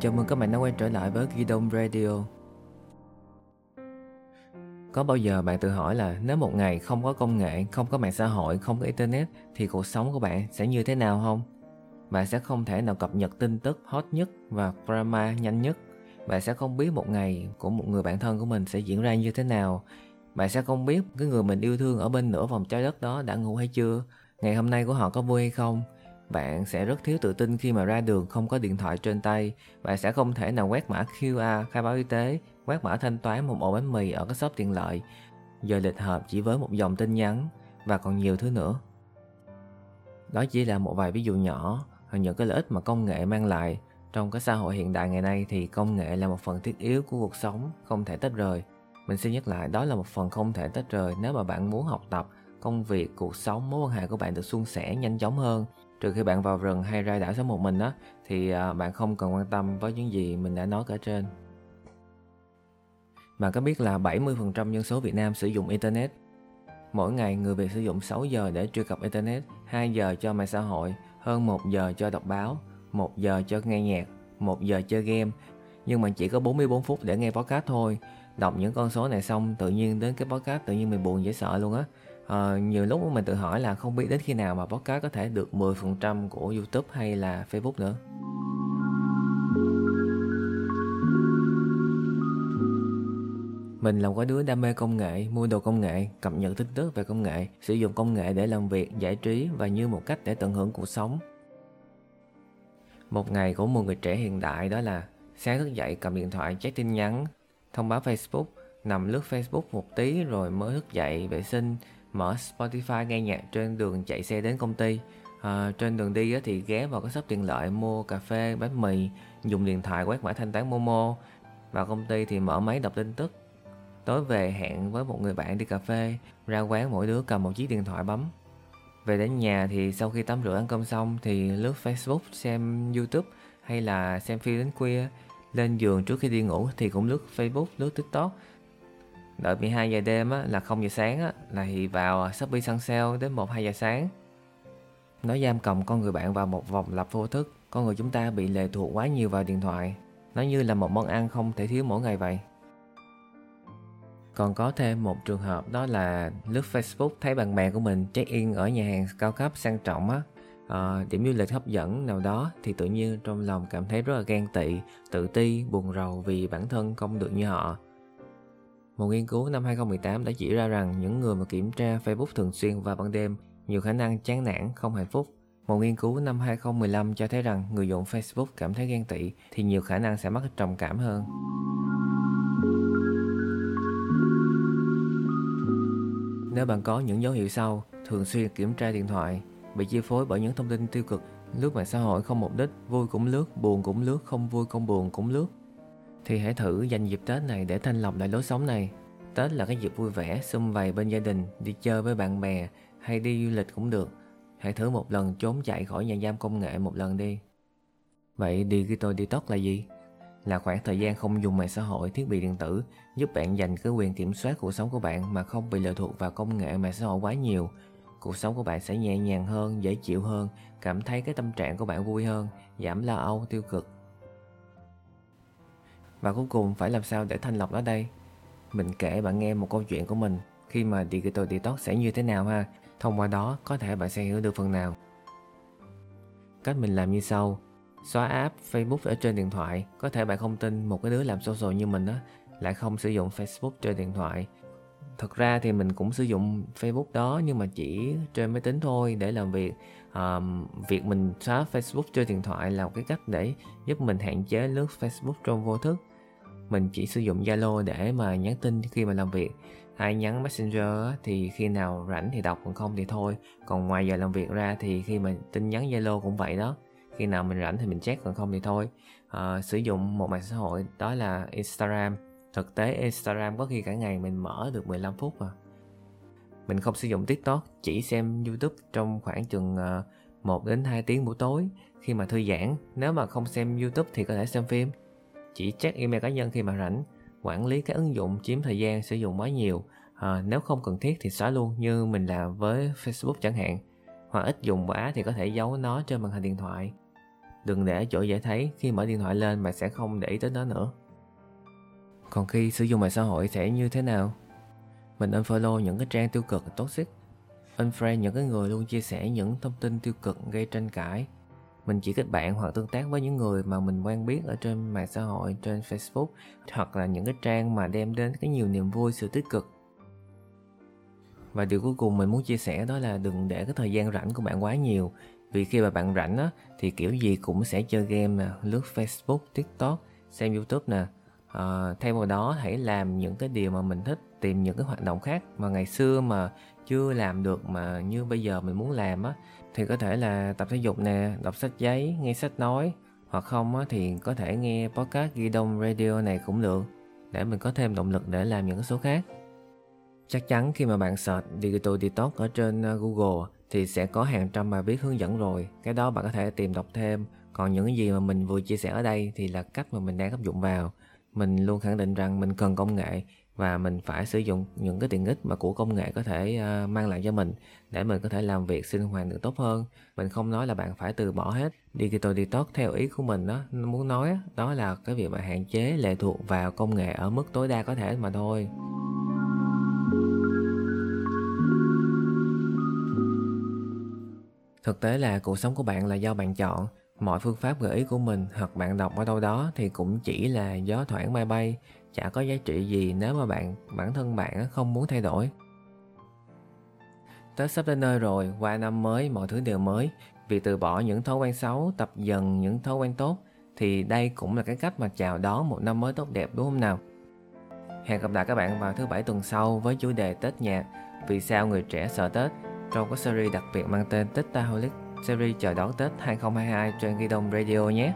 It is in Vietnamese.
Chào mừng các bạn đã quay trở lại với Gidom Radio. Có bao giờ bạn tự hỏi là nếu một ngày không có công nghệ, không có mạng xã hội, không có internet thì cuộc sống của bạn sẽ như thế nào không? Bạn sẽ không thể nào cập nhật tin tức hot nhất và drama nhanh nhất. Bạn sẽ không biết một ngày của một người bạn thân của mình sẽ diễn ra như thế nào. Bạn sẽ không biết cái người mình yêu thương ở bên nửa vòng trái đất đó đã ngủ hay chưa. Ngày hôm nay của họ có vui hay không bạn sẽ rất thiếu tự tin khi mà ra đường không có điện thoại trên tay. Bạn sẽ không thể nào quét mã QR khai báo y tế, quét mã thanh toán một ổ bánh mì ở các shop tiện lợi, giờ lịch hợp chỉ với một dòng tin nhắn và còn nhiều thứ nữa. Đó chỉ là một vài ví dụ nhỏ những cái lợi ích mà công nghệ mang lại. Trong cái xã hội hiện đại ngày nay thì công nghệ là một phần thiết yếu của cuộc sống, không thể tách rời. Mình xin nhắc lại, đó là một phần không thể tách rời nếu mà bạn muốn học tập, công việc, cuộc sống, mối quan hệ của bạn được suôn sẻ nhanh chóng hơn trừ khi bạn vào rừng hay ra đảo sống một mình á, thì à, bạn không cần quan tâm với những gì mình đã nói cả trên. Bạn có biết là 70% dân số Việt Nam sử dụng Internet? Mỗi ngày người Việt sử dụng 6 giờ để truy cập Internet 2 giờ cho mạng xã hội, Hơn 1 giờ cho đọc báo 1 giờ cho nghe nhạc 1 giờ chơi game. Nhưng mà chỉ có 44 phút để nghe podcast thôi. Đọc những con số này xong, tự nhiên đến cái podcast tự nhiên mình buồn dễ sợ luôn á uh, nhiều lúc mình tự hỏi là không biết đến khi nào mà podcast có thể được 10% của YouTube hay là Facebook nữa Mình là một đứa đam mê công nghệ, mua đồ công nghệ, cập nhật tin tức về công nghệ, sử dụng công nghệ để làm việc, giải trí và như một cách để tận hưởng cuộc sống. Một ngày của một người trẻ hiện đại đó là sáng thức dậy cầm điện thoại check tin nhắn, thông báo Facebook, nằm lướt Facebook một tí rồi mới thức dậy vệ sinh, mở Spotify nghe nhạc trên đường chạy xe đến công ty. À, trên đường đi thì ghé vào cái shop tiện lợi mua cà phê bánh mì dùng điện thoại quét mã thanh toán Momo. Vào công ty thì mở máy đọc tin tức. Tối về hẹn với một người bạn đi cà phê ra quán mỗi đứa cầm một chiếc điện thoại bấm. Về đến nhà thì sau khi tắm rửa ăn cơm xong thì lướt Facebook xem YouTube hay là xem phim đến khuya. Lên giường trước khi đi ngủ thì cũng lướt Facebook lướt TikTok. Đợi 12 giờ đêm á, là 0 giờ sáng á, là thì vào Shopee săn sale đến 1-2 giờ sáng. Nó giam cầm con người bạn vào một vòng lặp vô thức. Con người chúng ta bị lệ thuộc quá nhiều vào điện thoại. Nó như là một món ăn không thể thiếu mỗi ngày vậy. Còn có thêm một trường hợp đó là lướt Facebook thấy bạn bè của mình check-in ở nhà hàng cao cấp sang trọng á, à, điểm du lịch hấp dẫn nào đó thì tự nhiên trong lòng cảm thấy rất là ghen tị, tự ti, buồn rầu vì bản thân không được như họ. Một nghiên cứu năm 2018 đã chỉ ra rằng những người mà kiểm tra Facebook thường xuyên vào ban đêm nhiều khả năng chán nản, không hạnh phúc. Một nghiên cứu năm 2015 cho thấy rằng người dùng Facebook cảm thấy ghen tị thì nhiều khả năng sẽ mắc trầm cảm hơn. Nếu bạn có những dấu hiệu sau, thường xuyên kiểm tra điện thoại, bị chi phối bởi những thông tin tiêu cực, lướt mạng xã hội không mục đích, vui cũng lướt, buồn cũng lướt, không vui không buồn cũng lướt, thì hãy thử dành dịp Tết này để thanh lọc lại lối sống này. Tết là cái dịp vui vẻ, xung vầy bên gia đình, đi chơi với bạn bè hay đi du lịch cũng được. Hãy thử một lần trốn chạy khỏi nhà giam công nghệ một lần đi. Vậy Digital Detox là gì? Là khoảng thời gian không dùng mạng xã hội, thiết bị điện tử, giúp bạn giành cái quyền kiểm soát cuộc sống của bạn mà không bị lệ thuộc vào công nghệ mạng xã hội quá nhiều. Cuộc sống của bạn sẽ nhẹ nhàng hơn, dễ chịu hơn, cảm thấy cái tâm trạng của bạn vui hơn, giảm lo âu, tiêu cực và cuối cùng phải làm sao để thanh lọc nó đây? Mình kể bạn nghe một câu chuyện của mình khi mà Digital Detox sẽ như thế nào ha. Thông qua đó có thể bạn sẽ hiểu được phần nào. Cách mình làm như sau. Xóa app Facebook ở trên điện thoại. Có thể bạn không tin một cái đứa làm social như mình á lại không sử dụng Facebook trên điện thoại. Thật ra thì mình cũng sử dụng Facebook đó nhưng mà chỉ trên máy tính thôi để làm việc. À, việc mình xóa Facebook trên điện thoại là một cái cách để giúp mình hạn chế lướt Facebook trong vô thức mình chỉ sử dụng Zalo để mà nhắn tin khi mà làm việc. Hay nhắn Messenger thì khi nào rảnh thì đọc còn không thì thôi. Còn ngoài giờ làm việc ra thì khi mà tin nhắn Zalo cũng vậy đó. Khi nào mình rảnh thì mình check còn không thì thôi. À, sử dụng một mạng xã hội đó là Instagram. Thực tế Instagram có khi cả ngày mình mở được 15 phút mà. Mình không sử dụng TikTok chỉ xem YouTube trong khoảng chừng ờ, 1 đến 2 tiếng buổi tối khi mà thư giãn. Nếu mà không xem YouTube thì có thể xem phim chỉ check email cá nhân khi mà rảnh. Quản lý các ứng dụng chiếm thời gian sử dụng quá nhiều. À, nếu không cần thiết thì xóa luôn như mình làm với Facebook chẳng hạn. Hoặc ít dùng quá thì có thể giấu nó trên màn hình điện thoại. Đừng để ở chỗ dễ thấy khi mở điện thoại lên mà sẽ không để ý tới nó nữa. Còn khi sử dụng mạng xã hội sẽ như thế nào? Mình unfollow những cái trang tiêu cực toxic. Unfriend những cái người luôn chia sẻ những thông tin tiêu cực gây tranh cãi mình chỉ kết bạn hoặc tương tác với những người mà mình quen biết ở trên mạng xã hội trên facebook hoặc là những cái trang mà đem đến cái nhiều niềm vui sự tích cực. Và điều cuối cùng mình muốn chia sẻ đó là đừng để cái thời gian rảnh của bạn quá nhiều. Vì khi mà bạn rảnh á thì kiểu gì cũng sẽ chơi game nè lướt facebook tiktok xem youtube nè. À, thay vào đó hãy làm những cái điều mà mình thích tìm những cái hoạt động khác mà ngày xưa mà chưa làm được mà như bây giờ mình muốn làm á thì có thể là tập thể dục nè, đọc sách giấy, nghe sách nói. Hoặc không thì có thể nghe podcast ghi đông radio này cũng được, để mình có thêm động lực để làm những số khác. Chắc chắn khi mà bạn search digital detox ở trên ờ, google thì sẽ có hàng trăm bài viết hướng dẫn rồi. Cái đó bạn có thể tìm đọc thêm. Còn những gì mà mình vừa chia sẻ ở đây thì là cách mà mình đang áp dụng vào. Mình luôn khẳng định rằng mình cần công nghệ và mình phải sử dụng những cái tiện ích mà của công nghệ có thể uh, mang lại cho mình để mình có thể làm việc sinh hoạt được tốt hơn. Mình không nói là bạn phải từ bỏ hết. Digital detox theo ý của mình đó muốn nói đó là cái việc mà hạn chế lệ thuộc vào công nghệ ở mức tối đa có thể mà thôi. Thực tế là cuộc sống của bạn là do bạn chọn mọi phương pháp gợi ý của mình hoặc bạn đọc ở đâu đó thì cũng chỉ là gió thoảng bay bay chả có giá trị gì nếu mà bạn bản thân bạn không muốn thay đổi Tết sắp đến nơi rồi, qua năm mới mọi thứ đều mới. Việc từ bỏ những thói quen xấu, tập dần những thói quen tốt thì đây cũng là cái cách mà chào đón một năm mới tốt đẹp đúng không nào? Hẹn gặp lại các bạn vào thứ bảy tuần sau với chủ đề Tết nhạc Vì sao người trẻ sợ Tết trong có series đặc biệt mang tên Tết Taholic series chờ đón Tết 2022 trên Ghi Đông Radio nhé.